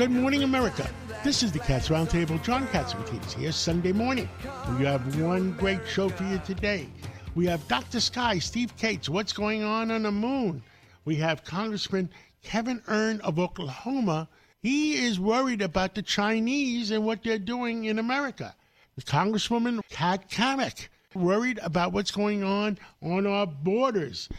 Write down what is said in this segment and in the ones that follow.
Good morning, America. This is the Cats Roundtable. John Catsimatidis here, Sunday morning. We have one great show for you today. We have Dr. Sky, Steve Kates, what's going on on the moon? We have Congressman Kevin Hern of Oklahoma. He is worried about the Chinese and what they're doing in America. The Congresswoman Kat Cammack, worried about what's going on on our borders.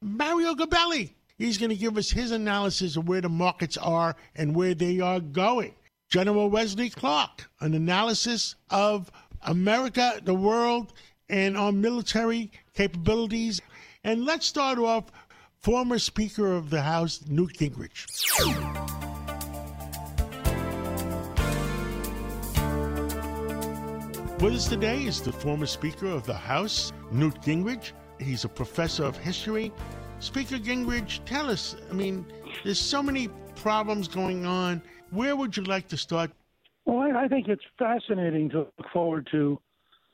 Mario Gabelli, he's going to give us his analysis of where the markets are and where they are going. General Wesley Clark, an analysis of America, the world, and our military capabilities. And let's start off former Speaker of the House, Newt Gingrich. With us today is the former Speaker of the House, Newt Gingrich. He's a professor of history. Speaker Gingrich, tell us, I mean, there's so many problems going on. Where would you like to start? Well, I, think it's fascinating to look forward to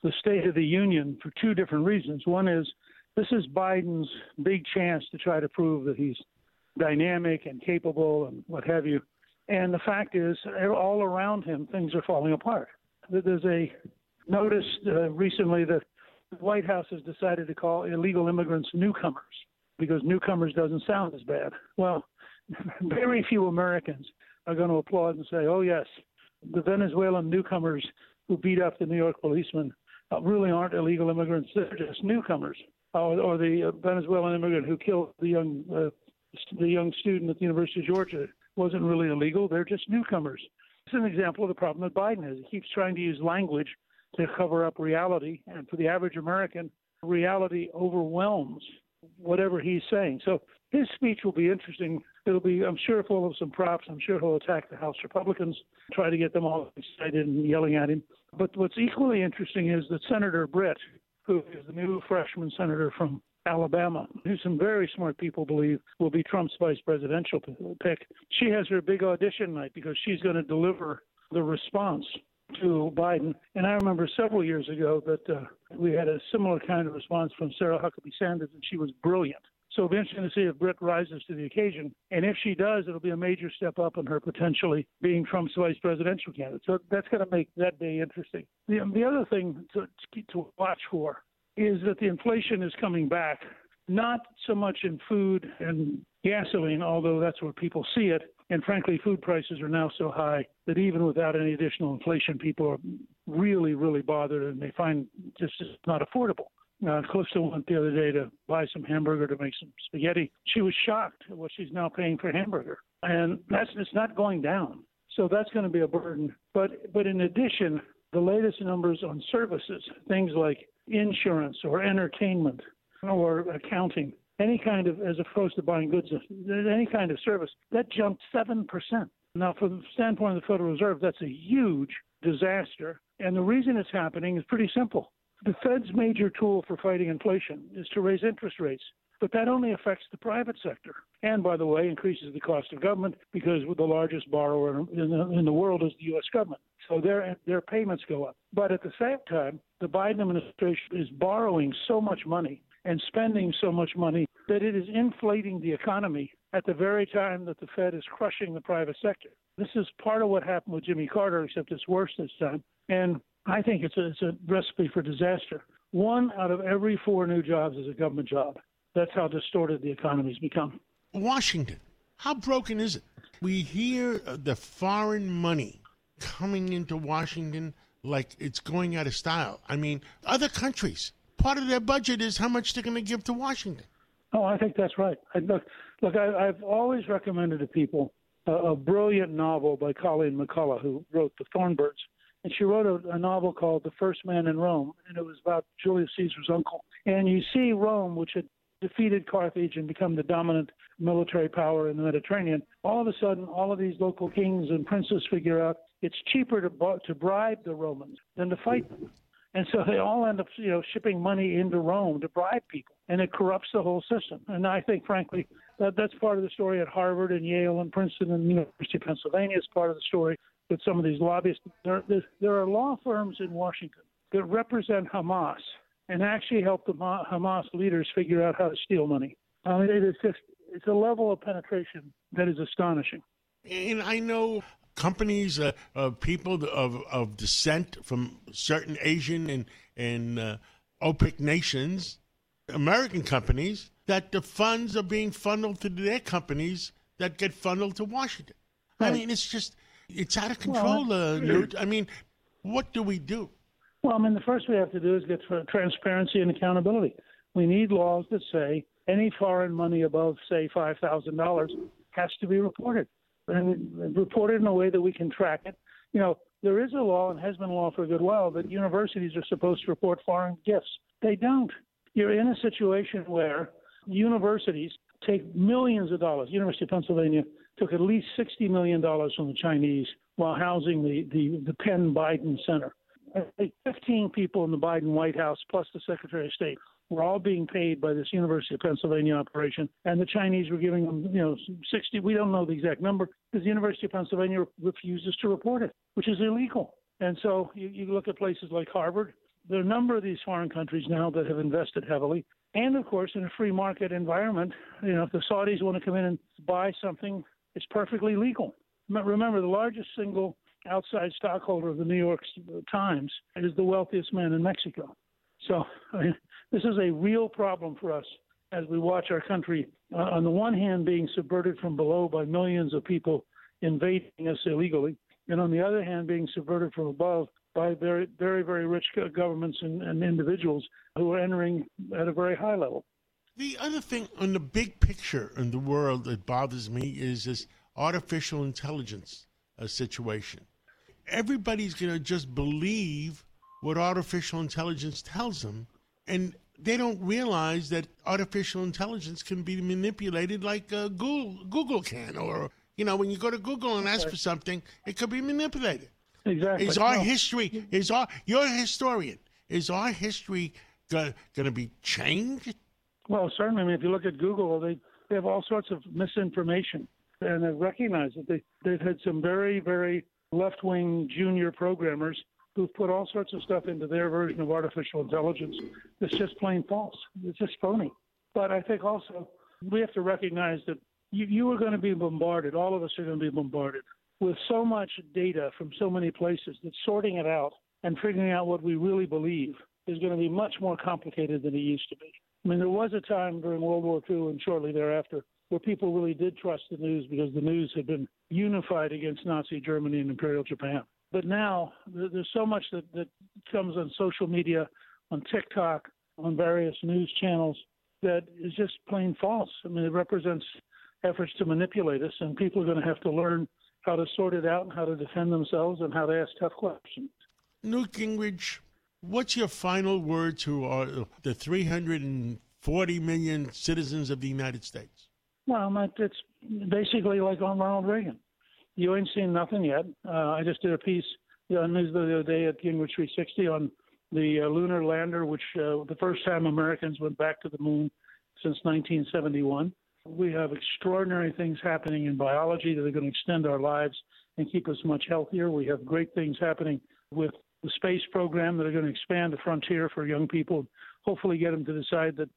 the State of the Union for two different reasons. One is this is Biden's big chance to try to prove that he's dynamic and capable and what have you. And the fact is, all around him, things are falling apart. There's a notice uh, recently that the White House has decided to call illegal immigrants newcomers because newcomers doesn't sound as bad. Well, very few Americans are going to applaud and say, "Oh yes, the Venezuelan newcomers who beat up the New York policeman uh, really aren't illegal immigrants; they're just newcomers." Or, or the uh, Venezuelan immigrant who killed the young uh, the young student at the University of Georgia wasn't really illegal; they're just newcomers. It's an example of the problem that Biden has. He keeps trying to use language to cover up reality. And for the average American, reality overwhelms whatever he's saying. So his speech will be interesting. It'll be, I'm sure, full of some props. I'm sure he'll attack the House Republicans, try to get them all excited and yelling at him. But what's equally interesting is that Senator Britt, who is the new freshman senator from Alabama, who some very smart people believe will be Trump's vice presidential pick, she has her big audition night because she's going to deliver the response to Biden. And I remember several years ago that uh, we had a similar kind of response from Sarah Huckabee Sanders, and she was brilliant. So it'll be interesting to see if Britt rises to the occasion. And if she does, it'll be a major step up in her potentially being Trump's vice presidential candidate. So that's going to make that day interesting. The, the other thing to, keep to watch for is that the inflation is coming back, not so much in food and gasoline, although that's where people see it, and frankly, food prices are now so high that even without any additional inflation, people are really, really bothered and they find just it's not affordable. Uh, Calista went the other day to buy some hamburger to make some spaghetti. She was shocked at what she's now paying for hamburger, and that's it's not going down. So that's going to be a burden. But but in addition, the latest numbers on services, things like insurance or entertainment or accounting, any kind of, as opposed to buying goods, any kind of service, that jumped 7%. Now, from the standpoint of the Federal Reserve, that's a huge disaster. And the reason it's happening is pretty simple. The Fed's major tool for fighting inflation is to raise interest rates. But that only affects the private sector. And by the way, increases the cost of government because the largest borrower in the, in the world is the U.S. government. So their, their payments go up. But at the same time, the Biden administration is borrowing so much money and spending so much money that it is inflating the economy at the very time that the Fed is crushing the private sector. This is part of what happened with Jimmy Carter, except it's worse this time. And I think it's a, it's a recipe for disaster. One out of every four new jobs is a government job. That's how distorted the economy's become. Washington, how broken is it? We hear uh, the foreign money coming into Washington like it's going out of style. I mean, other countries part of their budget is how much they're going to give to Washington. Oh, I think that's right. I, look, look, I, have always recommended to people a, a, brilliant novel by Colleen McCullough, who wrote The Thorn Birds, and she wrote a, a novel called The First Man in Rome, and it was about Julius Caesar's uncle. And you see Rome, which had defeated Carthage and become the dominant military power in the Mediterranean, all of a sudden, all of these local kings and princes figure out it's cheaper to, to bribe the Romans than to fight them. And so they all end up, you know, shipping money into Rome to bribe people, and it corrupts the whole system. And I think, frankly, that that's part of the story at Harvard and Yale and Princeton and University of Pennsylvania. Is part of the story with some of these lobbyists. There, there, are law firms in Washington that represent Hamas and actually help the Hamas leaders figure out how to steal money. I mean, it is just it's a level of penetration that is astonishing. And I know companies, uh, of people of, of descent from certain Asian and, and uh, OPEC nations, American companies, that the funds are being funneled to their companies that get funneled to Washington. Right. I mean, it's just, it's out of control, well, uh, Newt. I mean, what do we do? Well, I mean, the first we have to do is get transparency and accountability. We need laws that say any foreign money above, say, $5,000 has to be reported and reported in a way that we can track it. You know, there is a law and has been law for a good while that universities are supposed to report foreign gifts. They don't. You're in a situation where universities take millions of dollars. University of Pennsylvania took at least $60 million from the Chinese while housing the, the, the Penn Biden Center. 15 people in the Biden White House, plus the Secretary of State, were all being paid by this University of Pennsylvania operation, and the Chinese were giving them, you know, 60. We don't know the exact number because the University of Pennsylvania refuses to report it, which is illegal. And so you, you look at places like Harvard. There are a number of these foreign countries now that have invested heavily, and of course, in a free market environment, you know, if the Saudis want to come in and buy something, it's perfectly legal. Remember, the largest single outside stockholder of the New York Times is the wealthiest man in Mexico. So I mean, this is a real problem for us as we watch our country, uh, on the one hand, being subverted from below by millions of people invading us illegally, and on the other hand, being subverted from above by very, very, very rich governments and, and individuals who are entering at a very high level. The other thing on the big picture in the world that bothers me is this artificial intelligence uh, situation. Everybody's going to just believe what artificial intelligence tells them and they don't realize that artificial intelligence can be manipulated like uh, Google, Google can, or you know, when you go to Google and ask for something, it could be manipulated. Exactly. Is our no. history? Is our you're a historian? Is our history going to be changed? Well, certainly. I mean, if you look at Google, they they have all sorts of misinformation, and they recognize that they they've had some very very left wing junior programmers who've put all sorts of stuff into their version of artificial intelligence that's just plain false. It's just phony. But I think also we have to recognize that you, you are going to be bombarded, all of us are going to be bombarded with so much data from so many places that sorting it out and figuring out what we really believe is going to be much more complicated than it used to be. I mean, there was a time during World War II and shortly thereafter where people really did trust the news because the news had been unified against Nazi Germany and Imperial Japan. But now there's so much that, that comes on social media, on TikTok, on various news channels that is just plain false. I mean, it represents efforts to manipulate us, and people are going to have to learn how to sort it out and how to defend themselves and how to ask tough questions. Newt Gingrich, what's your final word to our, the 340 million citizens of the United States? Well, it's basically like on Ronald Reagan you ain't seen nothing yet. Uh, I just did a piece on news the other day at Gingrich 360 on the uh, lunar lander, which uh, the first time Americans went back to the moon since 1971. We have extraordinary things happening in biology that are going to extend our lives and keep us much healthier. We have great things happening with the space program that are going to expand the frontier for young people, hopefully get them to decide that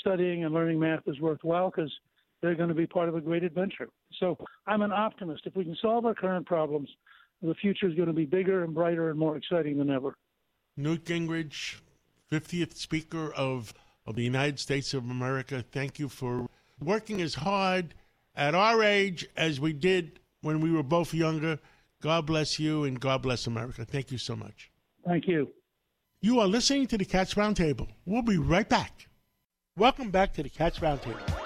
studying and learning math is worthwhile because they're going to be part of a great adventure. So I'm an optimist. If we can solve our current problems, the future is going to be bigger and brighter and more exciting than ever. Newt Gingrich, 50th Speaker of, of the United States of America, thank you for working as hard at our age as we did when we were both younger. God bless you and God bless America. Thank you so much. Thank you. You are listening to the Cats Roundtable. We'll be right back. Welcome back to the Cats Roundtable.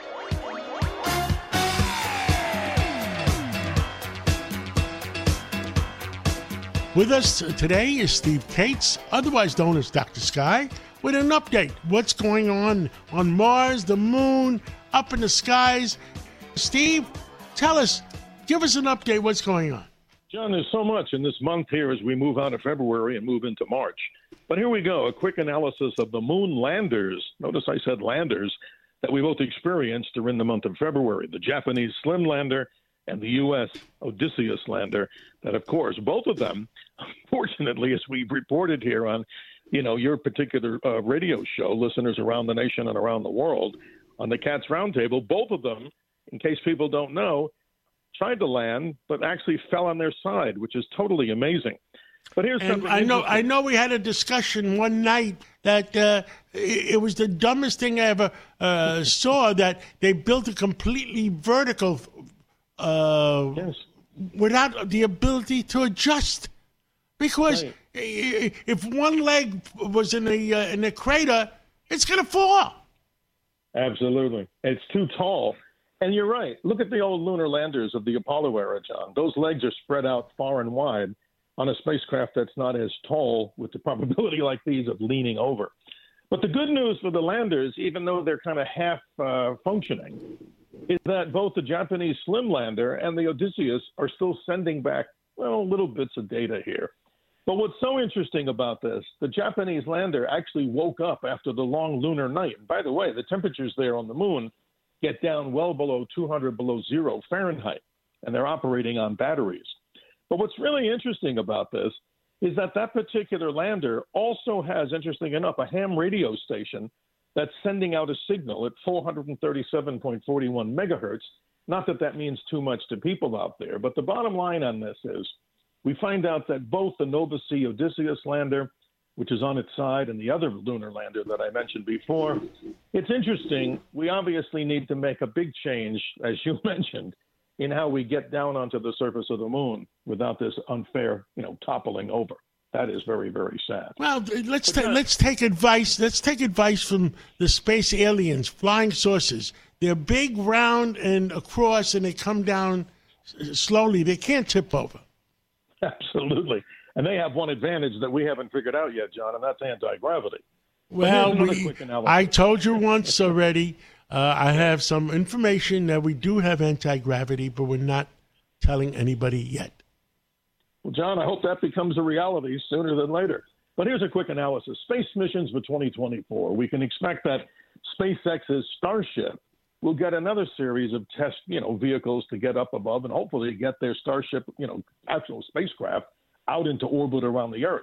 With us today is Steve Kates, otherwise known as Dr. Sky, with an update. What's going on on Mars, the moon, up in the skies? Steve, tell us, give us an update. What's going on? John, there's so much in this month here as we move out of February and move into March. But here we go a quick analysis of the moon landers. Notice I said landers that we both experienced during the month of February the Japanese SLIM lander and the U.S. Odysseus lander. That, of course, both of them, unfortunately, as we've reported here on, you know, your particular uh, radio show, listeners around the nation and around the world, on the Cats Roundtable, both of them, in case people don't know, tried to land but actually fell on their side, which is totally amazing. But here's And something. I know, I know. We had a discussion one night that uh, it, it was the dumbest thing I ever uh, saw. That they built a completely vertical, uh, Yes. without the ability to adjust, because Right. if one leg was in the uh, in the crater, it's going to fall. Absolutely. It's too tall. And you're right. Look at the old lunar landers of the Apollo era, John. Those legs are spread out far and wide on a spacecraft that's not as tall, with the probability like these of leaning over. But the good news for the landers, even though they're kind of half uh, functioning, is that both the Japanese SLIM lander and the Odysseus are still sending back, well, little bits of data here. But what's so interesting about this, the Japanese lander actually woke up after the long lunar night. And by the way, the temperatures there on the moon get down well below 200 below zero Fahrenheit, and they're operating on batteries. But what's really interesting about this is that that particular lander also has, interesting enough, a ham radio station that's sending out a signal at 437.41 megahertz. Not that that means too much to people out there, but the bottom line on this is we find out that both the Nova Sea Odysseus lander, which is on its side, and the other lunar lander that I mentioned before, it's interesting. We obviously need to make a big change, as you mentioned, in how we get down onto the surface of the moon without this unfair, you know, toppling over. That is very, very sad. Well, let's ta- let's take advice. Let's take advice from the space aliens, flying saucers. They're big, round, and across, and they come down slowly. They can't tip over. Absolutely. And they have one advantage that we haven't figured out yet, John, and that's anti gravity. Well, we. I told you once already. Uh, I have some information that we do have anti gravity, but we're not telling anybody yet. Well, John, I hope that becomes a reality sooner than later. But here's a quick analysis space missions for 2024. We can expect that SpaceX's Starship will get another series of test, you know, vehicles to get up above and hopefully get their Starship, you know, actual spacecraft out into orbit around the Earth.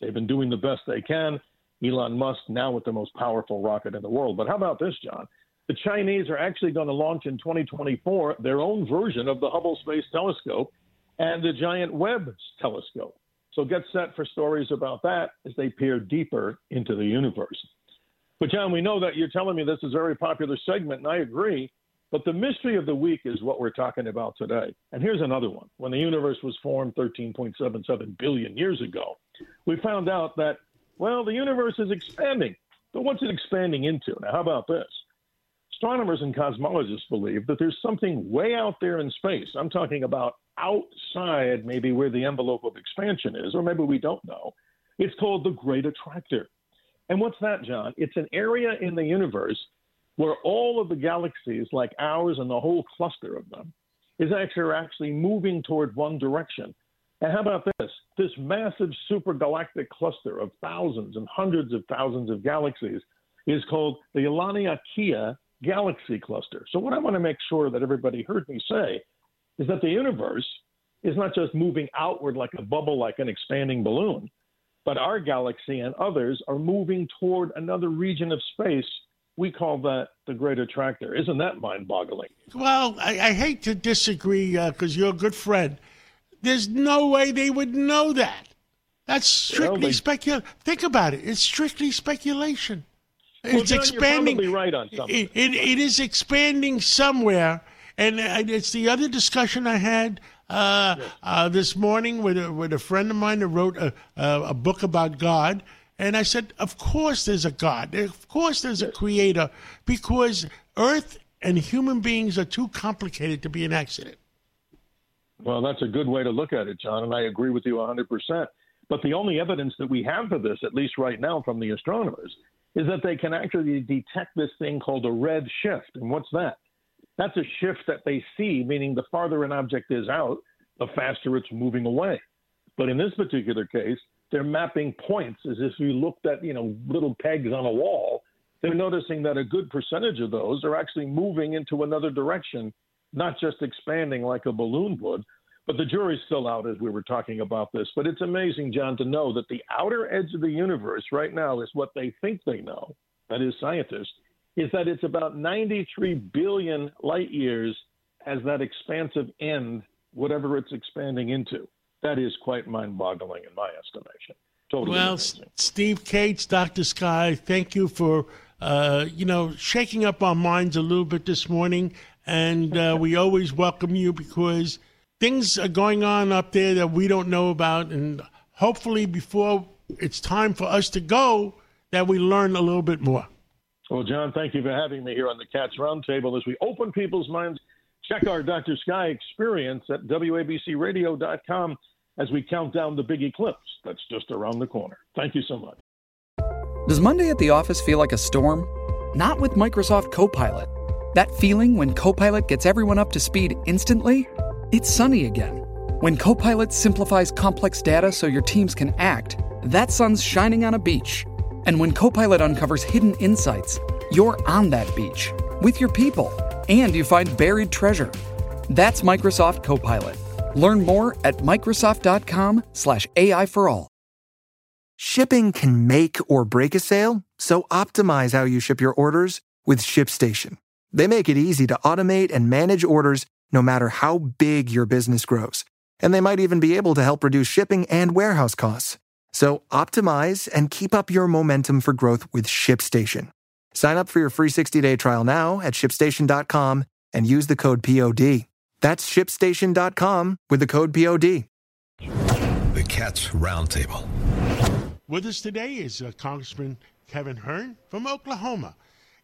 They've been doing the best they can. Elon Musk now with the most powerful rocket in the world. But how about this, John? The Chinese are actually going to launch in 2024 their own version of the Hubble Space Telescope and the James Webb Telescope. So get set for stories about that as they peer deeper into the universe. But John, we know that you're telling me this is a very popular segment, and I agree. But the mystery of the week is what we're talking about today. And here's another one. When the universe was formed 13.77 billion years ago, we found out that, well, the universe is expanding. But what's it expanding into? Now, how about this? Astronomers and cosmologists believe that there's something way out there in space. I'm talking about outside, maybe where the envelope of expansion is, or maybe we don't know. It's called the Great Attractor. And what's that, John? It's an area in the universe where all of the galaxies, like ours and the whole cluster of them, is actually actually moving toward one direction. And how about this? This massive supergalactic cluster of thousands and hundreds of thousands of galaxies is called the Laniakea Galaxy Cluster. So, what I want to make sure that everybody heard me say is that the universe is not just moving outward like a bubble, like an expanding balloon, but our galaxy and others are moving toward another region of space. We call that the Great Attractor. Isn't that mind boggling? Well, I, I hate to disagree uh, because you're a good friend. There's no way they would know that. That's strictly they- speculation. Think about it. It's strictly speculation. Well, it's John, expanding. You're probably right on something. It, it, it is expanding somewhere, and it's the other discussion I had uh, uh, this morning with a, with a friend of mine that wrote a, a, a book about God, and I said, of course there's a God, of course there's a Creator, because Earth and human beings are too complicated to be an accident. Well, that's a good way to look at it, John, and I agree with you 100%. But the only evidence that we have for this, at least right now from the astronomers, is that they can actually detect this thing called a red shift. And what's that? That's a shift that they see, meaning the farther an object is out, the faster it's moving away. But in this particular case, they're mapping points as if you looked at, you know, little pegs on a wall. They're noticing that a good percentage of those are actually moving into another direction, not just expanding like a balloon would. But the jury's still out as we were talking about this. But it's amazing, John, to know that the outer edge of the universe right now is what they think they know, that is, scientists, is that it's about 93 billion light years as that expansive end, whatever it's expanding into. That is quite mind boggling in my estimation. Totally well, amazing. Steve Kates, Dr. Sky, thank you for, uh, you know, shaking up our minds a little bit this morning. And uh, we always welcome you because things are going on up there that we don't know about. And hopefully, before it's time for us to go, that we learn a little bit more. Well, John, thank you for having me here on the Cats Roundtable as we open people's minds. Check our Dr. Sky experience at WABCRadio.com as we count down the big eclipse that's just around the corner. Thank you so much. Does Monday at the office feel like a storm? Not with Microsoft Copilot. That feeling when Copilot gets everyone up to speed instantly? It's sunny again. When Copilot simplifies complex data so your teams can act, that sun's shining on a beach. And when Copilot uncovers hidden insights, you're on that beach with your people and you find buried treasure. That's Microsoft Copilot. Learn more at Microsoft.com/slash AI for all. Shipping can make or break a sale, so optimize how you ship your orders with ShipStation. They make it easy to automate and manage orders no matter how big your business grows. And they might even be able to help reduce shipping and warehouse costs. So optimize and keep up your momentum for growth with ShipStation. Sign up for your free 60-day trial now at shipstation.com and use the code POD. That's shipstation.com with the code POD. The Cats Roundtable. With us today is uh, Congressman Kevin Hern from Oklahoma.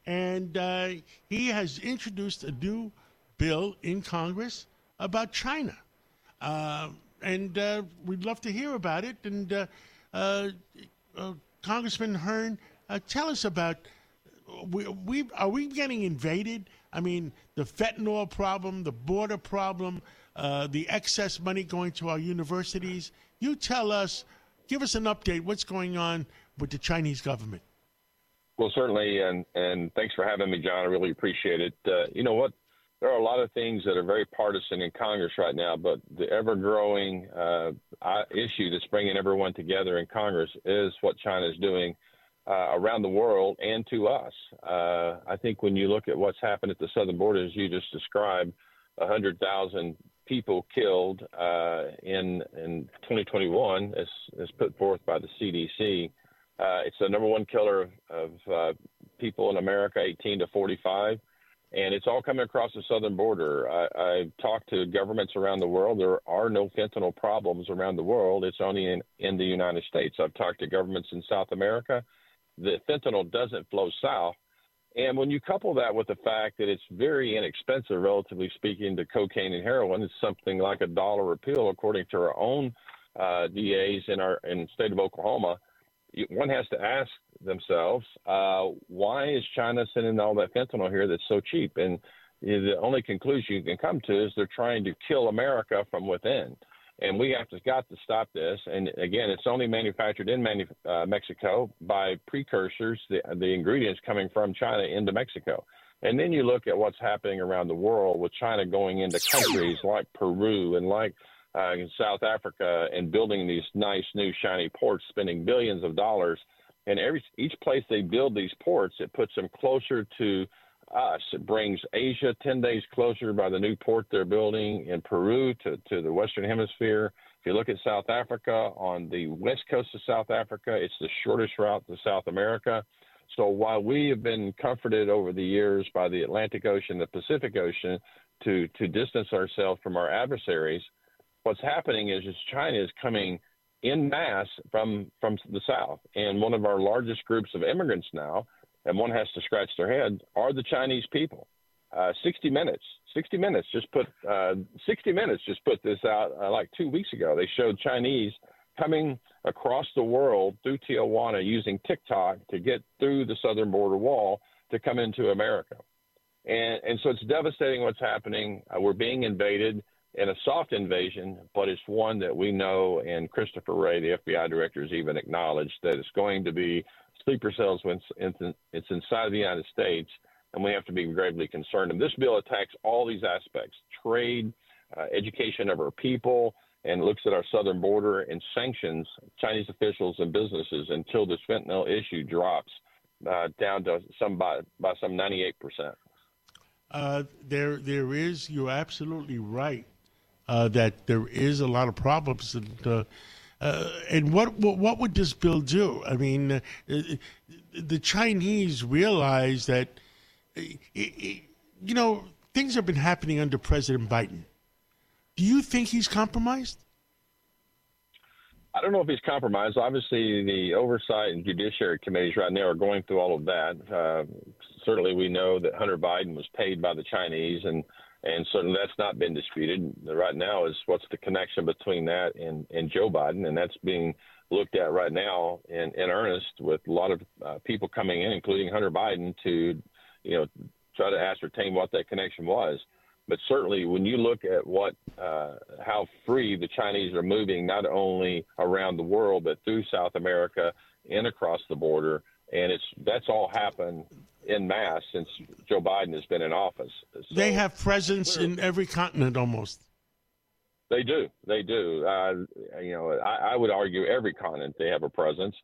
And uh, he has introduced a new bill in Congress about China. Uh, and uh, we'd love to hear about it. And uh Congressman Hern, uh, tell us about we, we are we getting invaded? I mean, the fentanyl problem, the border problem, the excess money going to our universities. You tell us, give us an update. What's going on with the Chinese government? Well, certainly, and and thanks for having me, John. I really appreciate it. Uh, you know what? There are a lot of things that are very partisan in Congress right now, but the ever growing uh, issue that's bringing everyone together in Congress is what China is doing uh, around the world and to us. Uh, I think when you look at what's happened at the southern border, as you just described, 100,000 people killed uh, in in 2021, as, as put forth by the CDC. Uh, it's the number one killer of, of uh, people in America, 18 to 45 and it's all coming across the southern border. I, I've talked to governments around the world. There are no fentanyl problems around the world. It's only in, in the United States. I've talked to governments in South America. The fentanyl doesn't flow south. And when you couple that with the fact that it's very inexpensive, relatively speaking, to cocaine and heroin, it's something like a dollar a pill, according to our own uh, DAs in our in state of Oklahoma one has to ask themselves, uh, why is China sending all that fentanyl here that's so cheap? And the only conclusion you can come to is they're trying to kill America from within. And we have to got to stop this. And again, it's only manufactured in manu- uh, Mexico by precursors, the, the ingredients coming from China into Mexico. And then you look at what's happening around the world with China going into countries like Peru and like uh, in South Africa and building these nice new shiny ports, spending billions of dollars. And every each place they build these ports, it puts them closer to us. It brings Asia 10 days closer by the new port they're building in Peru to, to the Western Hemisphere. If you look at South Africa, on the west coast of South Africa, it's the shortest route to South America. So while we have been comforted over the years by the Atlantic Ocean, the Pacific Ocean, to, to distance ourselves from our adversaries, what's happening is, is China is coming in mass from from the south, and one of our largest groups of immigrants now, and one has to scratch their head, are the Chinese people. Uh, 60 Minutes, 60 Minutes just put uh, 60 Minutes just put this out uh, like two weeks ago. They showed Chinese coming across the world through Tijuana using TikTok to get through the southern border wall to come into America. And, and so it's devastating what's happening. Uh, we're being invaded in a soft invasion, but it's one that we know, and Christopher Wray, the FBI director, has even acknowledged that it's going to be sleeper cells when it's inside the United States, and we have to be gravely concerned. And this bill attacks all these aspects trade, uh, education of our people, and looks at our southern border and sanctions Chinese officials and businesses until this fentanyl issue drops uh, down to some by, by some 98 percent. Uh, there, there is. You're absolutely right uh, that there is a lot of problems, and uh, uh, and what, what, what would this bill do? I mean, uh, the Chinese realize that it, you know things have been happening under President Biden. Do you think he's compromised? I don't know if he's compromised. Obviously, the oversight and judiciary committees right now are going through all of that. Uh, certainly, we know that Hunter Biden was paid by the Chinese, and and certainly that's not been disputed. Right now is what's the connection between that and, and Joe Biden, and that's being looked at right now in, in earnest with a lot of uh, people coming in, including Hunter Biden, to you know try to ascertain what that connection was. But certainly, when you look at what uh, how free the Chinese are moving, not only around the world but through South America and across the border, and it's that's all happened in mass since Joe Biden has been in office. So, they have presence in every continent almost. They do. They do. Uh, you know, I, I, would argue every continent they have a presence,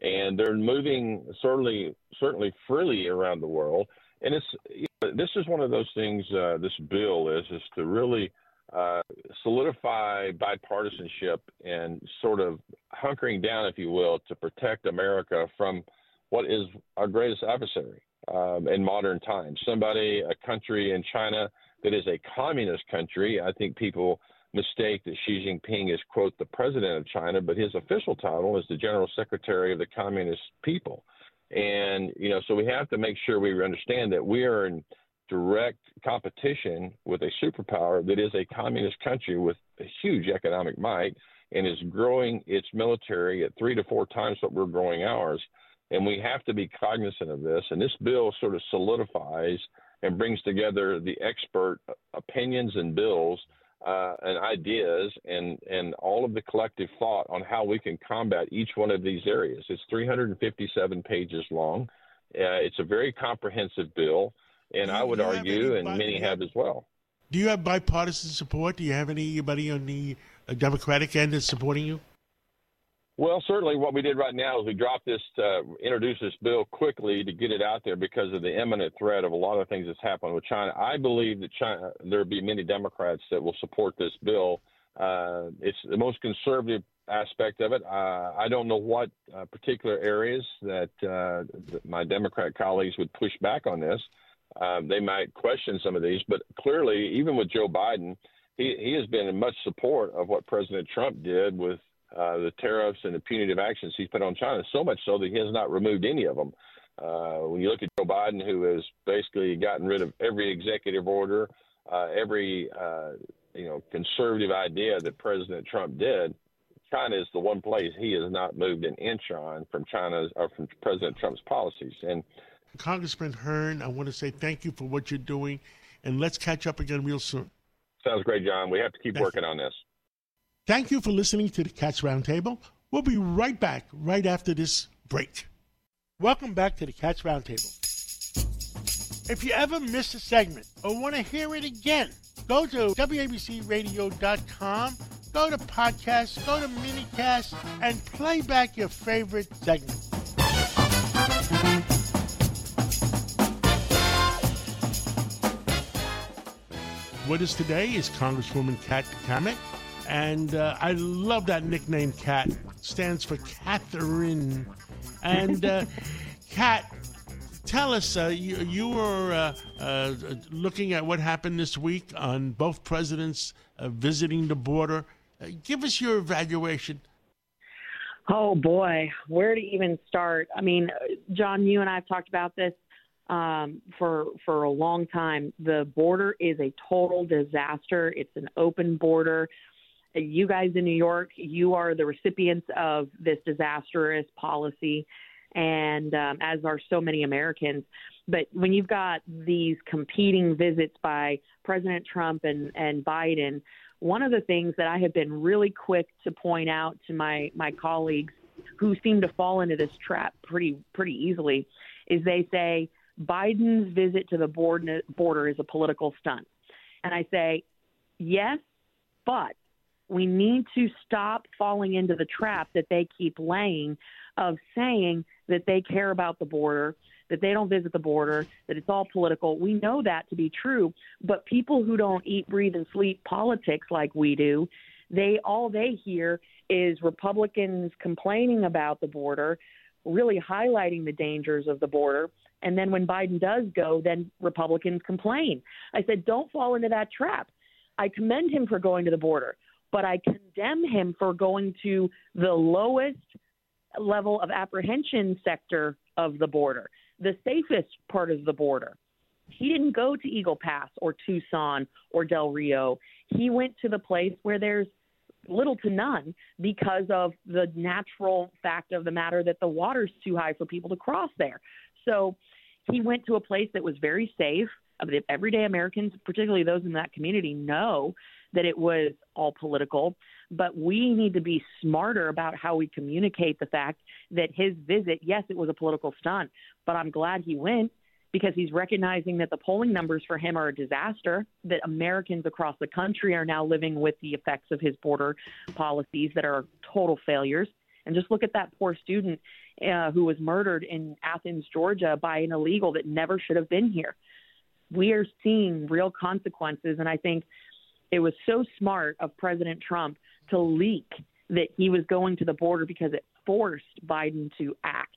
and they're moving certainly certainly freely around the world. And it's you know, this is one of those things. Uh, this bill is is to really uh, solidify bipartisanship and sort of hunkering down, if you will, to protect America from what is our greatest adversary um, in modern times. Somebody, a country in China that is a communist country. I think people mistake that Xi Jinping is, quote, the president of China, but his official title is the general secretary of the communist people. And, you know, so we have to make sure we understand that we are in direct competition with a superpower that is a communist country with a huge economic might and is growing its military at three to four times what we're growing ours. And we have to be cognizant of this. And this bill sort of solidifies and brings together the expert opinions and bills uh, and ideas and, and all of the collective thought on how we can combat each one of these areas. It's 357 pages long. Uh, it's a very comprehensive bill, and I would argue, and many have as well. Do you have bipartisan support? Do you have anybody on the uh, Democratic end that's supporting you? Well, certainly what we did right now is we dropped this, uh, introduced this bill quickly to get it out there because of the imminent threat of a lot of things that's happened with China. I believe that China, there'll be many Democrats that will support this bill. Uh, it's the most conservative aspect of it. Uh, I don't know what uh, particular areas that, uh, that, my Democrat colleagues would push back on this. Um, they might question some of these, but clearly, even with Joe Biden, he, he has been in much support of what President Trump did with uh, the tariffs and the punitive actions he's put on China, so much so that he has not removed any of them. Uh, when you look at Joe Biden, who has basically gotten rid of every executive order, uh, every uh, you know conservative idea that President Trump did, China is the one place he has not moved an inch on from China's or from President Trump's policies. And Congressman Hern, I want to say thank you for what you're doing, and let's catch up again real soon. Sounds great, John. We have to keep working on this. Thank you for listening to the Cats Roundtable. We'll be right back right after this break. Welcome back to the Cats Roundtable. If you ever miss a segment or want to hear it again, go to WABCRadio.com, go to podcasts, go to minicast, and play back your favorite segment. With us today is Congresswoman Kat Cammack. And uh, I love that nickname, Cat. Stands for Catherine. And uh, Cat, tell us, uh, you, you were uh, uh, looking at what happened this week on both presidents uh, visiting the border. give us your evaluation. Oh boy, where to even start? I mean, John, you and I have talked about this um, for for a long time. The border is a total disaster. It's an open border You guys in New York, you are the recipients of this disastrous policy, and um, as are so many Americans. But when you've got these competing visits by President Trump and, and Biden, one of the things that I have been really quick to point out to my, my colleagues who seem to fall into this trap pretty pretty easily is they say Biden's visit to the border is a political stunt. And I say, yes, but we need to stop falling into the trap that they keep laying of saying that they care about the border, that they don't visit the border, that it's all political. We know that to be true, but people who don't eat, breathe, and sleep politics like we do, they all they hear is Republicans complaining about the border, really highlighting the dangers of the border. And then when Biden does go, then Republicans complain. I said, don't fall into that trap. I commend him for going to the border, but I condemn him for going to the lowest level of apprehension sector of the border, the safest part of the border. He didn't go to Eagle Pass or Tucson or Del Rio. He went to the place where there's little to none because of the natural fact of the matter that the water's too high for people to cross there. So he went to a place that was very safe. Everyday Americans, particularly those in that community, know that it was all political. But we need to be smarter about how we communicate the fact that his visit, yes, it was a political stunt, but I'm glad he went because he's recognizing that the polling numbers for him are a disaster, that Americans across the country are now living with the effects of his border policies that are total failures. And just look at that poor student uh, who was murdered in Athens, Georgia by an illegal that never should have been here. We are seeing real consequences. And I think it was so smart of President Trump to leak that he was going to the border because it forced Biden to act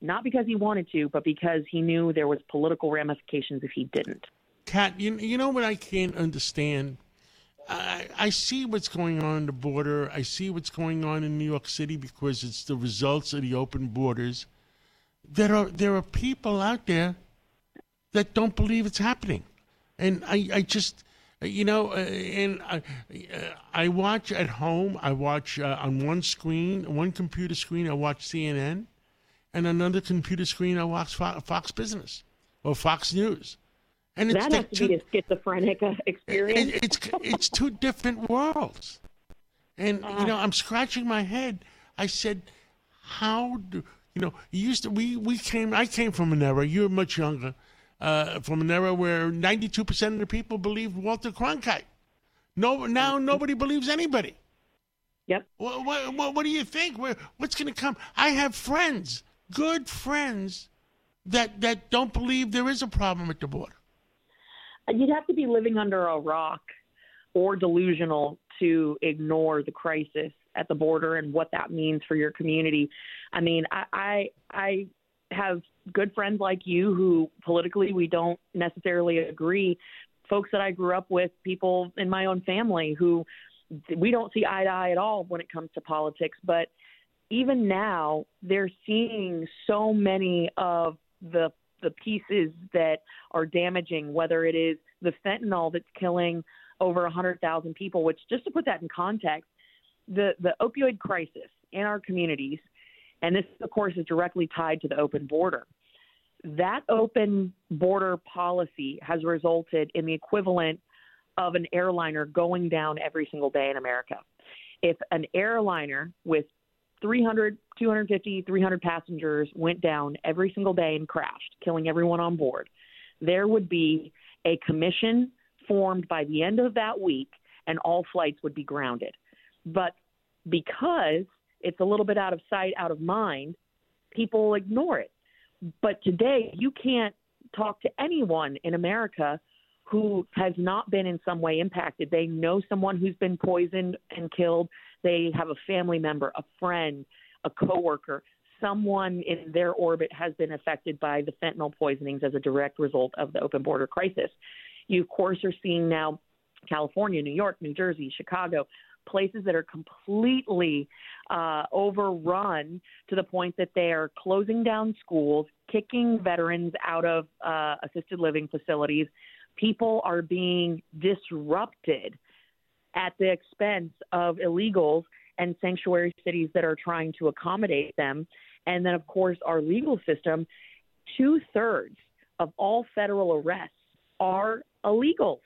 not because he wanted to, but because he knew there was political ramifications if he didn't. Kat, you, you know what I can't understand? I, I see what's going on in the border. I see what's going on in New York City because it's the results of the open borders. There are there are people out there that don't believe it's happening, and I, I just you know, uh, and I, uh, I watch at home. I watch uh, on one screen, one computer screen. I watch CNN, and another computer screen I watch Fox Business or Fox News. And that has to two, be a schizophrenic uh, experience. It, it's it's two different worlds, and uh, you know I'm scratching my head. I said, how do you know? You used to we we came. I came from an era. You're much younger. Uh, from an era where 92% of the people believed Walter Cronkite. No, now nobody believes anybody. Yep. What, what, what do you think? What's going to come? I have friends good friends that that don't believe there is a problem at the border. You'd have to be living under a rock or delusional to ignore the crisis at the border and what that means for your community. I mean, I I, I have good friends like you who politically we don't necessarily agree. Folks that I grew up with, people in my own family who we don't see eye to eye at all when it comes to politics, but even now they're seeing so many of the the pieces that are damaging, whether it is the fentanyl that's killing over 100,000 people, which just to put that in context, the, the opioid crisis in our communities, and this, of course, is directly tied to the open border. That open border policy has resulted in the equivalent of an airliner going down every single day in America. If an airliner with 300, 250, 300 passengers went down every single day and crashed, killing everyone on board, there would be a commission formed by the end of that week and all flights would be grounded. But because it's a little bit out of sight, out of mind, people ignore it. But today, you can't talk to anyone in America who has not been in some way impacted. They know someone who's been poisoned and killed. They have a family member, a friend, a coworker, someone in their orbit has been affected by the fentanyl poisonings as a direct result of the open border crisis. You, of course, are seeing now California, New York, New Jersey, Chicago, places that are completely uh, overrun to the point that they are closing down schools, kicking veterans out of uh, assisted living facilities. People are being disrupted at the expense of illegals and sanctuary cities that are trying to accommodate them. And then, of course, our legal system two thirds of all federal arrests are illegals.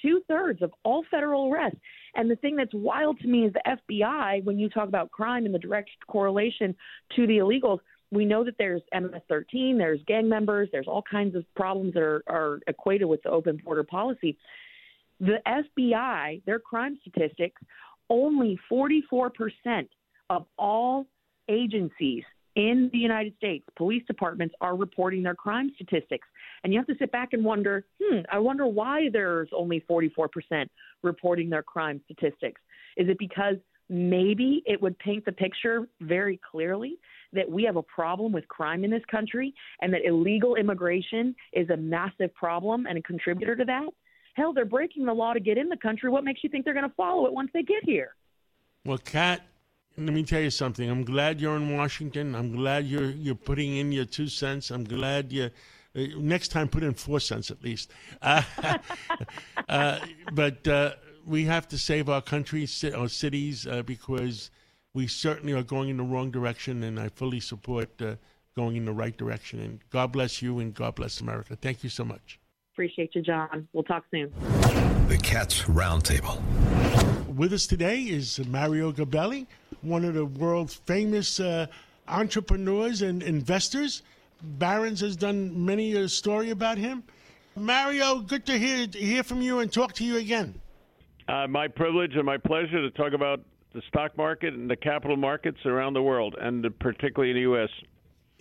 Two thirds of all federal arrests. And the thing that's wild to me is the FBI, when you talk about crime and the direct correlation to the illegals, we know that there's MS 13, there's gang members, there's all kinds of problems that are, are equated with the open border policy. The FBI, their crime statistics, only 44% of all agencies in the United States, police departments are reporting their crime statistics. And you have to sit back and wonder, hmm, I wonder why there's only 44% reporting their crime statistics. Is it because maybe it would paint the picture very clearly that we have a problem with crime in this country and that illegal immigration is a massive problem and a contributor to that? Hell, they're breaking the law to get in the country. What makes you think they're going to follow it once they get here? Well, Kat, let me tell you something. I'm glad you're in Washington. I'm glad you're you're putting in your two cents. I'm glad you. Uh, next time, put in four cents at least. Uh, uh, but uh, we have to save our country, our cities, uh, because we certainly are going in the wrong direction, and I fully support uh, going in the right direction. And God bless you, and God bless America. Thank you so much. Appreciate you, John. We'll talk soon. The Cats Roundtable. With us today is Mario Gabelli, one of the world's famous uh, entrepreneurs and investors. Barron's has done many a story about him. Mario, good to hear hear from you and talk to you again. Uh, my privilege and my pleasure to talk about the stock market and the capital markets around the world, and particularly in the U.S.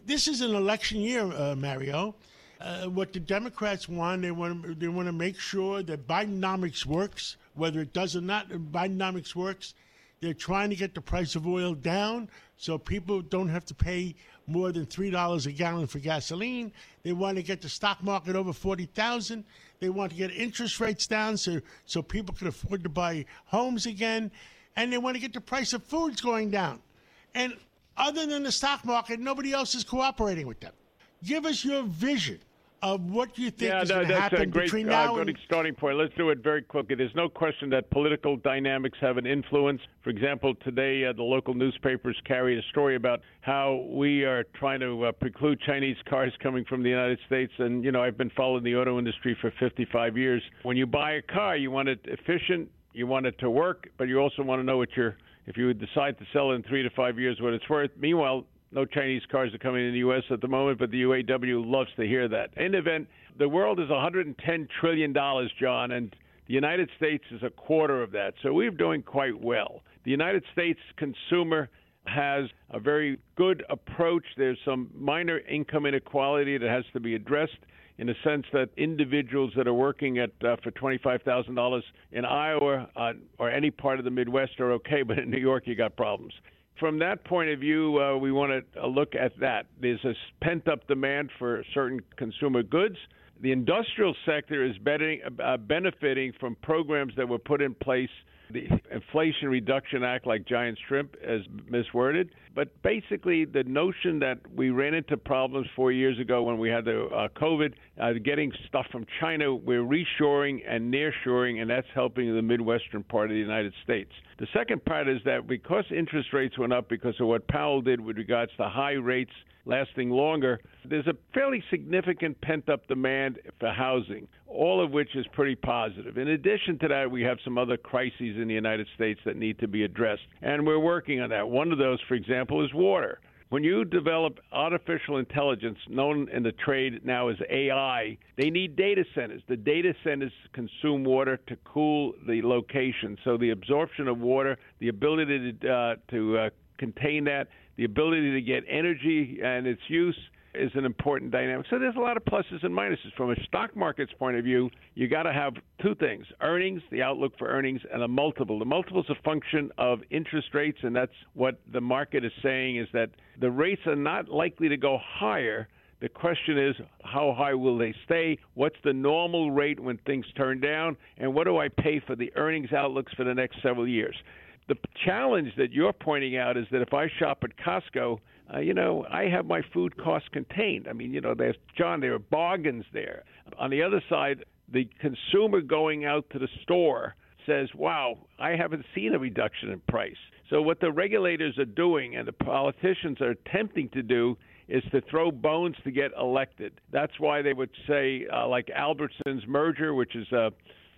This is an election year, uh, Mario. Uh, what the Democrats want, they want they want to make sure that Bidenomics works, whether it does or not. Bidenomics works. They're trying to get the price of oil down so people don't have to pay more than three dollars a gallon for gasoline. They want to get the stock market over forty thousand. They want to get interest rates down so so people can afford to buy homes again, and they want to get the price of foods going down. And other than the stock market, nobody else is cooperating with them. Give us your vision of what do you think yeah, is no, going to that's happen a great, between uh, now good and starting point. Let's do it very quickly. There's no question that political dynamics have an influence. For example, today uh, the local newspapers carried a story about how we are trying to uh, preclude Chinese cars coming from the United States. And you know, I've been following the auto industry for 55 years. When you buy a car, you want it efficient, you want it to work, but you also want to know what your if you would decide to sell in three to five years what it's worth. Meanwhile, no Chinese cars are coming in the U.S. at the moment, but the UAW loves to hear that. In the event, the world is 110 trillion dollars, John, and the United States is a quarter of that. So we're doing quite well. The United States consumer has a very good approach. There's some minor income inequality that has to be addressed in the sense that individuals that are working at uh, for $25,000 in Iowa uh, or any part of the Midwest are okay, but in New York you got problems from that point of view, uh, we want to look at that. There's a pent up demand for certain consumer goods. The industrial sector is betting, uh, benefiting from programs that were put in place the Inflation Reduction Act, like giant shrimp, is misworded. But basically, the notion that we ran into problems four years ago when we had the uh, COVID, uh, getting stuff from China, we're reshoring and nearshoring, and that's helping the Midwestern part of the United States. The second part is that because interest rates went up because of what Powell did with regards to high rates lasting longer, there's a fairly significant pent up demand for housing, all of which is pretty positive. In addition to that, we have some other crises in the United States that need to be addressed, and we're working on that. One of those, for example, is water. When you develop artificial intelligence, known in the trade now as AI, they need data centers. The data centers consume water to cool the location. So the absorption of water, the ability to, uh, to uh, contain that, the ability to get energy and its use is an important dynamic. So there's a lot of pluses and minuses. From a stock market's point of view, you got to have two things earnings, the outlook for earnings, and a multiple. The multiple is a function of interest rates, and that's what the market is saying is that the rates are not likely to go higher. The question is, how high will they stay? What's the normal rate when things turn down? And what do I pay for the earnings outlooks for the next several years? The challenge that you're pointing out is that if I shop at Costco, uh, you know, I have my food costs contained. I mean, you know, there's John, there are bargains there. On the other side, the consumer going out to the store says, wow, I haven't seen a reduction in price. So, what the regulators are doing and the politicians are attempting to do is to throw bones to get elected. That's why they would say, uh, like Albertsons merger, which is a uh,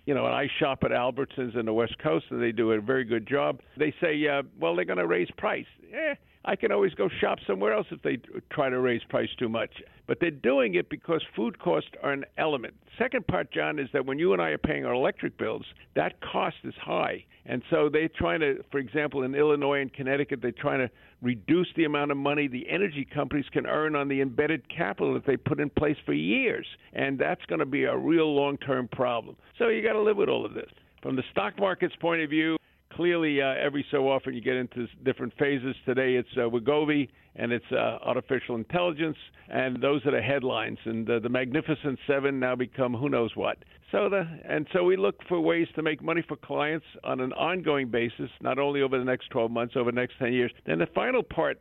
you know, and I shop at Albertsons in the West Coast, and they do a very good job. They say, uh, well, they're going to raise price. Eh, I can always go shop somewhere else if they try to raise price too much. But they're doing it because food costs are an element. Second part, John, is that when you and I are paying our electric bills, that cost is high. And so they're trying to, for example, in Illinois and Connecticut, they're trying to reduce the amount of money the energy companies can earn on the embedded capital that they put in place for years. And that's going to be a real long term problem. So you got to live with all of this. From the stock market's point of view, clearly, uh, every so often you get into different phases. Today it's uh, Wegovy and it's uh, artificial intelligence, and those are the headlines. And uh, the Magnificent Seven now become who knows what. So the and so we look for ways to make money for clients on an ongoing basis, not only over the next 12 months, over the next 10 years. Then the final part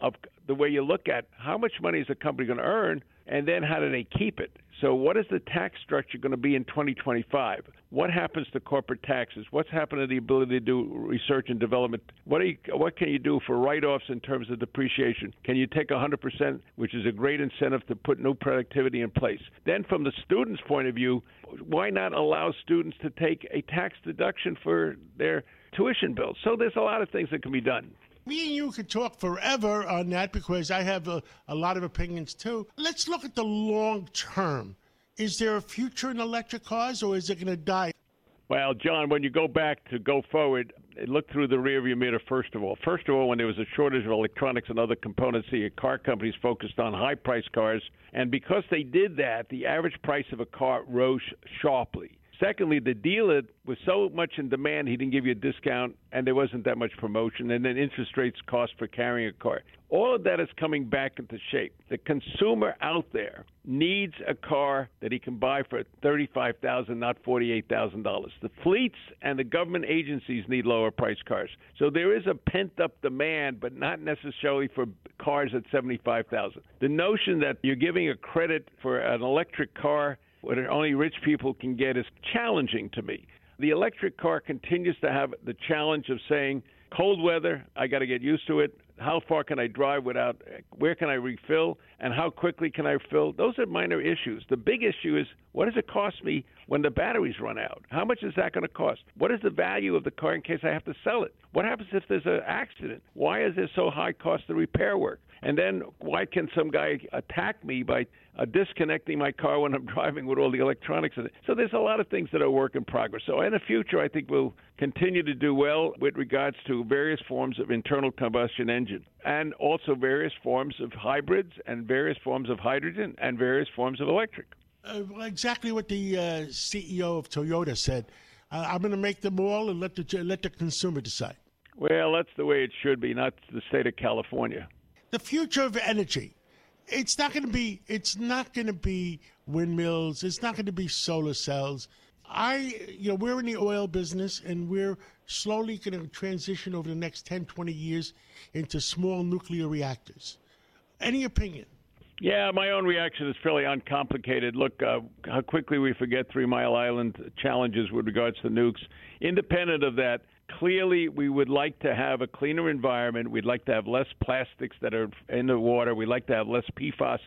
of the way you look at how much money is a company going to earn, and then how do they keep it? So, what is the tax structure going to be in 2025? What happens to corporate taxes? What's happened to the ability to do research and development? What, you, what can you do for write offs in terms of depreciation? Can you take 100%, which is a great incentive to put new productivity in place? Then, from the student's point of view, why not allow students to take a tax deduction for their tuition bills? So, there's a lot of things that can be done me and you could talk forever on that because I have a, a lot of opinions too. Let's look at the long term. Is there a future in electric cars or is it going to die? Well, John, when you go back to go forward, look through the rearview mirror first of all. First of all, when there was a shortage of electronics and other components, the car companies focused on high priced cars. And because they did that, the average price of a car rose sharply. Secondly, the dealer was so much in demand, he didn't give you a discount, and there wasn't that much promotion. And then interest rates cost for carrying a car. All of that is coming back into shape. The consumer out there needs a car that he can buy for thirty-five thousand, not forty-eight thousand dollars. The fleets and the government agencies need lower price cars. So there is a pent-up demand, but not necessarily for cars at seventy-five thousand. The notion that you're giving a credit for an electric car what only rich people can get is challenging to me. The electric car continues to have the challenge of saying, cold weather, I got to get used to it. How far can I drive without, where can I refill, and how quickly can I fill? Those are minor issues. The big issue is what does it cost me when the batteries run out? How much is that going to cost? What is the value of the car in case I have to sell it? What happens if there's an accident? Why is there so high cost of repair work? And then why can some guy attack me by uh, disconnecting my car when I'm driving with all the electronics in it? So there's a lot of things that are work in progress. So in the future, I think we'll continue to do well with regards to various forms of internal combustion engine and also various forms of hybrids and various forms of hydrogen and various forms of electric. Uh, exactly what the uh, CEO of Toyota said. Uh, I'm going to make them all and let the let the consumer decide. Well, that's the way it should be, not the state of California the future of energy. It's not going to be. It's not going to be windmills. It's not going to be solar cells. I, you know, we're in the oil business, and we're slowly going to transition over the next 10, 20 years into small nuclear reactors. Any opinion? Yeah, my own reaction is fairly uncomplicated. Look, uh, how quickly we forget Three Mile Island challenges with regards to nukes. Independent of that, clearly we would like to have a cleaner environment. We'd like to have less plastics that are in the water. We'd like to have less PFAS,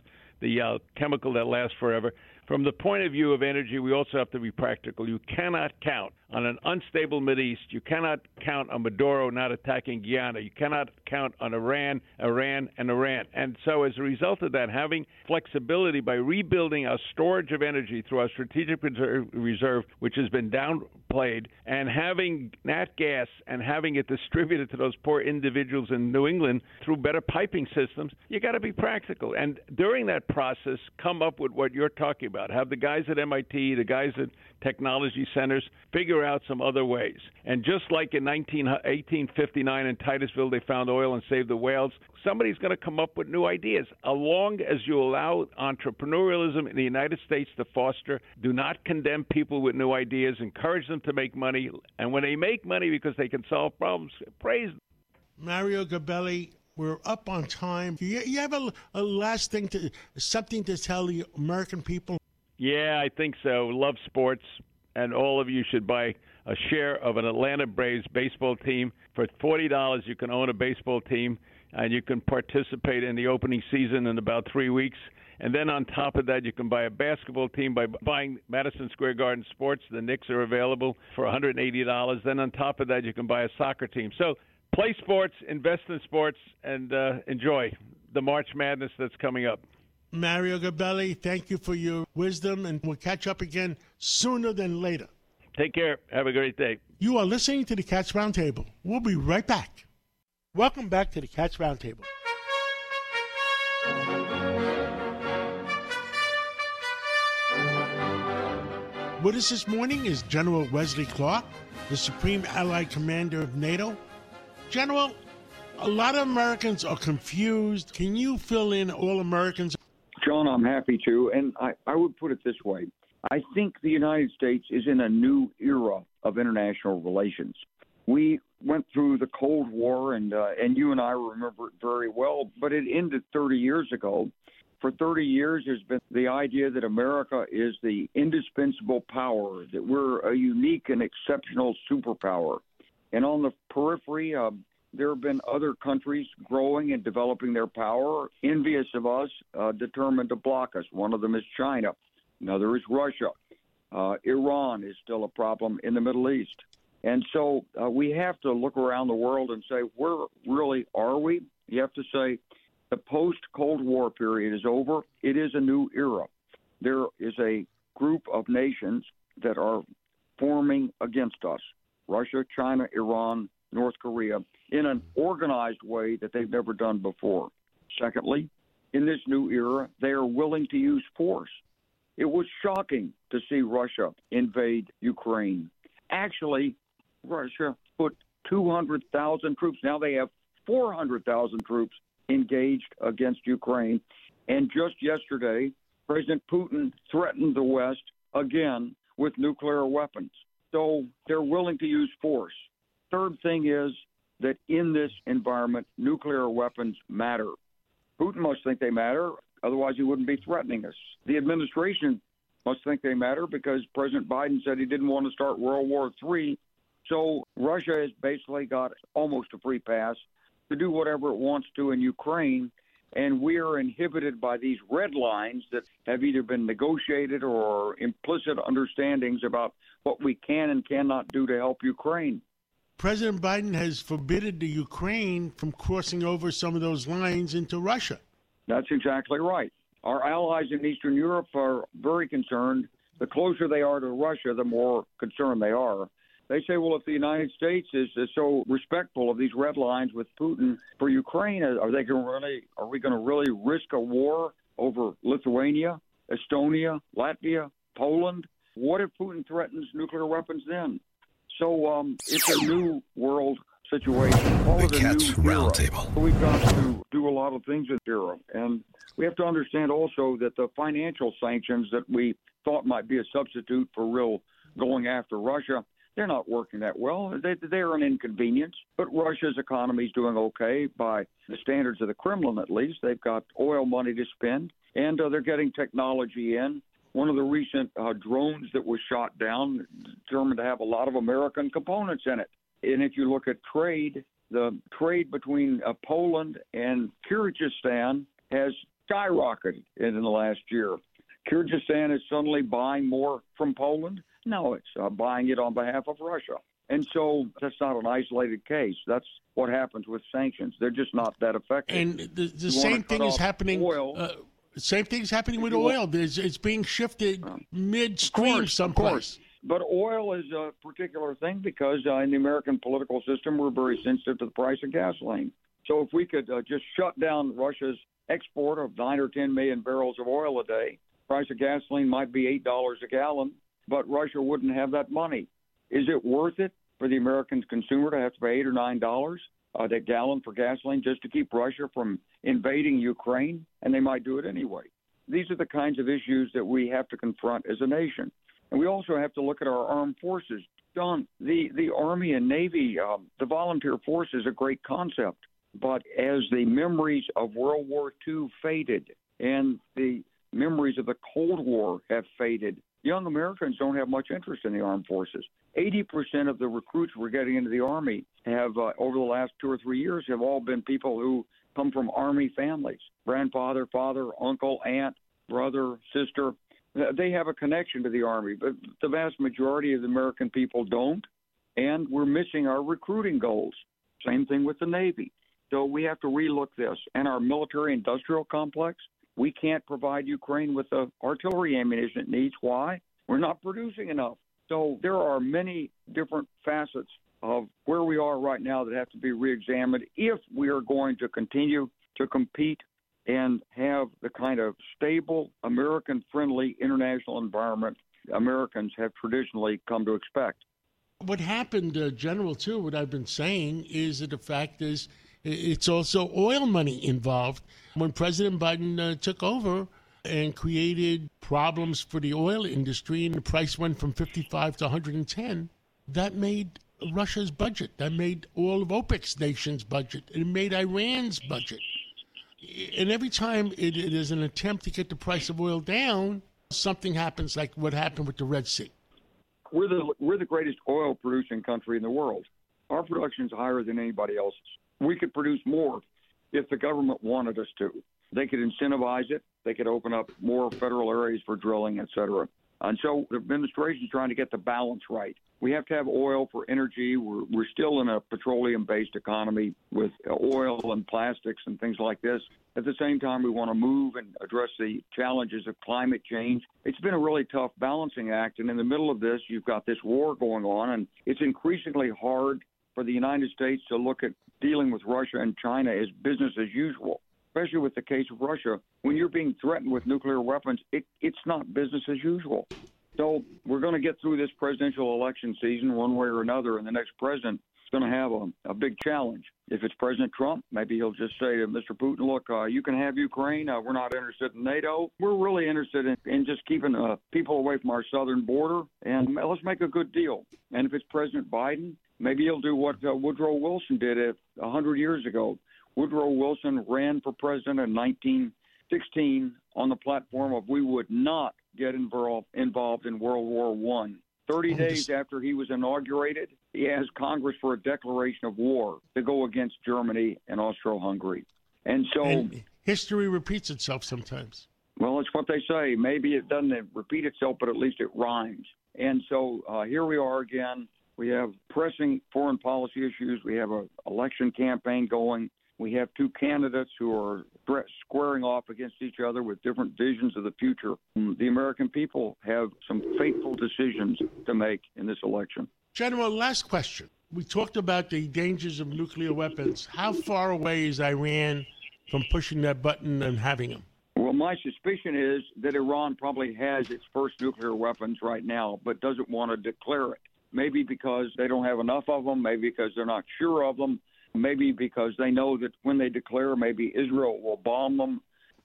the uh, chemical that lasts forever. From the point of view of energy, we also have to be practical. You cannot count on an unstable East. You cannot count on Maduro not attacking Guyana. You cannot count on Iran, Iran, and Iran. And so, as a result of that, having flexibility by rebuilding our storage of energy through our strategic reserve, which has been downplayed, and having nat gas and having it distributed to those poor individuals in New England through better piping systems, you got to be practical. And during that process, come up with what you're talking about about. Have the guys at MIT, the guys at technology centers figure out some other ways. And just like in 19, 1859 in Titusville, they found oil and saved the whales, somebody's going to come up with new ideas. As long as you allow entrepreneurialism in the United States to foster, do not condemn people with new ideas, encourage them to make money. And when they make money because they can solve problems, praise them. Mario Gabelli, we're up on time. You, you have a, a, last thing to something to tell the American people yeah, I think so. Love sports, and all of you should buy a share of an Atlanta Braves baseball team. For $40, you can own a baseball team and you can participate in the opening season in about three weeks. And then on top of that, you can buy a basketball team by buying Madison Square Garden Sports. The Knicks are available for $180. Then on top of that, you can buy a soccer team. So play sports, invest in sports, and uh, enjoy the March Madness that's coming up. Mario Gabelli, thank you for your wisdom, and we'll catch up again sooner than later. Take care. Have a great day. You are listening to the Cats Roundtable. We'll be right back. Welcome back to the Cats Roundtable. With us this morning is General Wesley Clark, the Supreme Allied Commander of NATO. General, a lot of Americans are confused. Can you fill in all Americans? John, I'm happy to. And I, I would put it this way I think the United States is in a new era of international relations. We went through the Cold War, and uh, and you and I remember it very well. But it ended 30 years ago. For 30 years, there's been the idea that America is the indispensable power, that we're a unique and exceptional superpower. And on the periphery, uh, there have been other countries growing and developing their power, envious of us, uh, determined to block us. One of them is China. Another is Russia. Uh, Iran is still a problem in the Middle East. And so uh, we have to look around the world and say, where really are we? You have to say, the post Cold War period is over. It is a new era. There is a group of nations that are forming against us Russia, China, Iran, North Korea in an organized way that they've never done before. Secondly, in this new era, they are willing to use force. It was shocking to see Russia invade Ukraine. Actually, Russia put 200,000 troops. Now they have 400,000 troops engaged against Ukraine. And just yesterday, President Putin threatened the West again with nuclear weapons. So they're willing to use force. Third thing is that in this environment, nuclear weapons matter. Putin must think they matter, otherwise, he wouldn't be threatening us. The administration must think they matter because President Biden said he didn't want to start World War III. So Russia has basically got almost a free pass to do whatever it wants to in Ukraine. And we are inhibited by these red lines that have either been negotiated or implicit understandings about what we can and cannot do to help Ukraine. President Biden has forbidden the Ukraine from crossing over some of those lines into Russia. That's exactly right. Our allies in Eastern Europe are very concerned. The closer they are to Russia, the more concerned they are. They say, well, if the United States is, is so respectful of these red lines with Putin for Ukraine, are they going really? Are we going to really risk a war over Lithuania, Estonia, Latvia, Poland? What if Putin threatens nuclear weapons then? So um, it's a new world situation. Call the Cats Roundtable. We've got to do a lot of things with Europe, and we have to understand also that the financial sanctions that we thought might be a substitute for real going after Russia they're not working that well. They, they're an inconvenience. But Russia's economy is doing okay by the standards of the Kremlin, at least. They've got oil money to spend, and uh, they're getting technology in. One of the recent uh, drones that was shot down determined to have a lot of American components in it. And if you look at trade, the trade between uh, Poland and Kyrgyzstan has skyrocketed in the last year. Kyrgyzstan is suddenly buying more from Poland. No, it's uh, buying it on behalf of Russia. And so that's not an isolated case. That's what happens with sanctions. They're just not that effective. And the, the same thing is happening. Oil, uh, same thing is happening with oil. There's, it's being shifted uh, midstream someplace. But oil is a particular thing because uh, in the American political system, we're very sensitive to the price of gasoline. So if we could uh, just shut down Russia's export of nine or ten million barrels of oil a day, price of gasoline might be eight dollars a gallon but Russia wouldn't have that money. Is it worth it for the American consumer to have to pay eight or nine dollars uh, a gallon for gasoline just to keep Russia from invading Ukraine? And they might do it anyway. These are the kinds of issues that we have to confront as a nation. And we also have to look at our armed forces. Don, the, the Army and Navy, um, the volunteer force is a great concept. But as the memories of World War II faded and the memories of the Cold War have faded, young Americans don't have much interest in the armed forces. 80% of the recruits we're getting into the Army have, uh, over the last two or three years, have all been people who come from Army families grandfather, father, uncle, aunt, brother, sister. They have a connection to the Army, but the vast majority of the American people don't. And we're missing our recruiting goals. Same thing with the Navy. So we have to relook this. And our military industrial complex, we can't provide Ukraine with the artillery ammunition it needs. Why? We're not producing enough. So there are many different facets of where we are right now that have to be reexamined if we are going to continue to compete and have the kind of stable, American friendly international environment Americans have traditionally come to expect. What happened, uh, General, too, what I've been saying is that the fact is it's also oil money involved. When President Biden uh, took over, and created problems for the oil industry, and the price went from 55 to 110. That made Russia's budget. That made all of OPEC's nations' budget. It made Iran's budget. And every time it, it is an attempt to get the price of oil down, something happens like what happened with the Red Sea. We're the we're the greatest oil producing country in the world. Our production is higher than anybody else's. We could produce more if the government wanted us to. They could incentivize it. They could open up more federal areas for drilling, et cetera. And so the administration is trying to get the balance right. We have to have oil for energy. We're, we're still in a petroleum based economy with oil and plastics and things like this. At the same time, we want to move and address the challenges of climate change. It's been a really tough balancing act. And in the middle of this, you've got this war going on, and it's increasingly hard for the United States to look at dealing with Russia and China as business as usual especially with the case of Russia, when you're being threatened with nuclear weapons, it, it's not business as usual. So we're going to get through this presidential election season one way or another, and the next president is going to have a, a big challenge. If it's President Trump, maybe he'll just say to Mr. Putin, look, uh, you can have Ukraine. Uh, we're not interested in NATO. We're really interested in, in just keeping uh, people away from our southern border, and let's make a good deal. And if it's President Biden, maybe he'll do what uh, Woodrow Wilson did a 100 years ago Woodrow Wilson ran for president in 1916 on the platform of we would not get involved involved in World War One. Thirty days after he was inaugurated, he asked Congress for a declaration of war to go against Germany and Austro-Hungary. And so and history repeats itself sometimes. Well, it's what they say. Maybe it doesn't repeat itself, but at least it rhymes. And so uh, here we are again. We have pressing foreign policy issues. We have an election campaign going. We have two candidates who are squaring off against each other with different visions of the future. The American people have some fateful decisions to make in this election. General, last question. We talked about the dangers of nuclear weapons. How far away is Iran from pushing that button and having them? Well, my suspicion is that Iran probably has its first nuclear weapons right now, but doesn't want to declare it. Maybe because they don't have enough of them, maybe because they're not sure of them, maybe because they know that when they declare, maybe Israel will bomb them.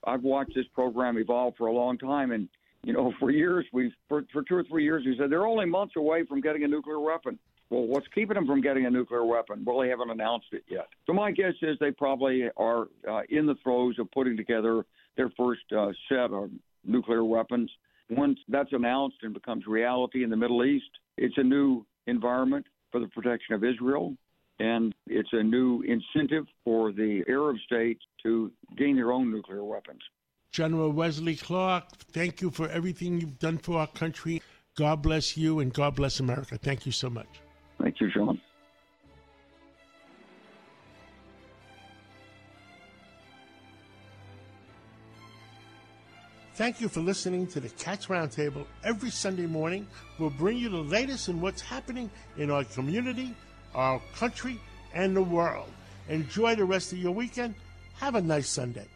I've watched this program evolve for a long time, and you know, for years we've for, for two or three years we said they're only months away from getting a nuclear weapon. Well, what's keeping them from getting a nuclear weapon? Well, they haven't announced it yet. So my guess is they probably are uh, in the throes of putting together their first uh, set of nuclear weapons. Once that's announced and becomes reality in the Middle East, it's a new environment for the protection of Israel and it's a new incentive for the Arab states to gain their own nuclear weapons. General Wesley Clark, thank you for everything you've done for our country. God bless you and God bless America. Thank you so much. Thank you, Sean. Thank you for listening to the Cats Roundtable every Sunday morning. We'll bring you the latest in what's happening in our community our country, and the world. Enjoy the rest of your weekend. Have a nice Sunday.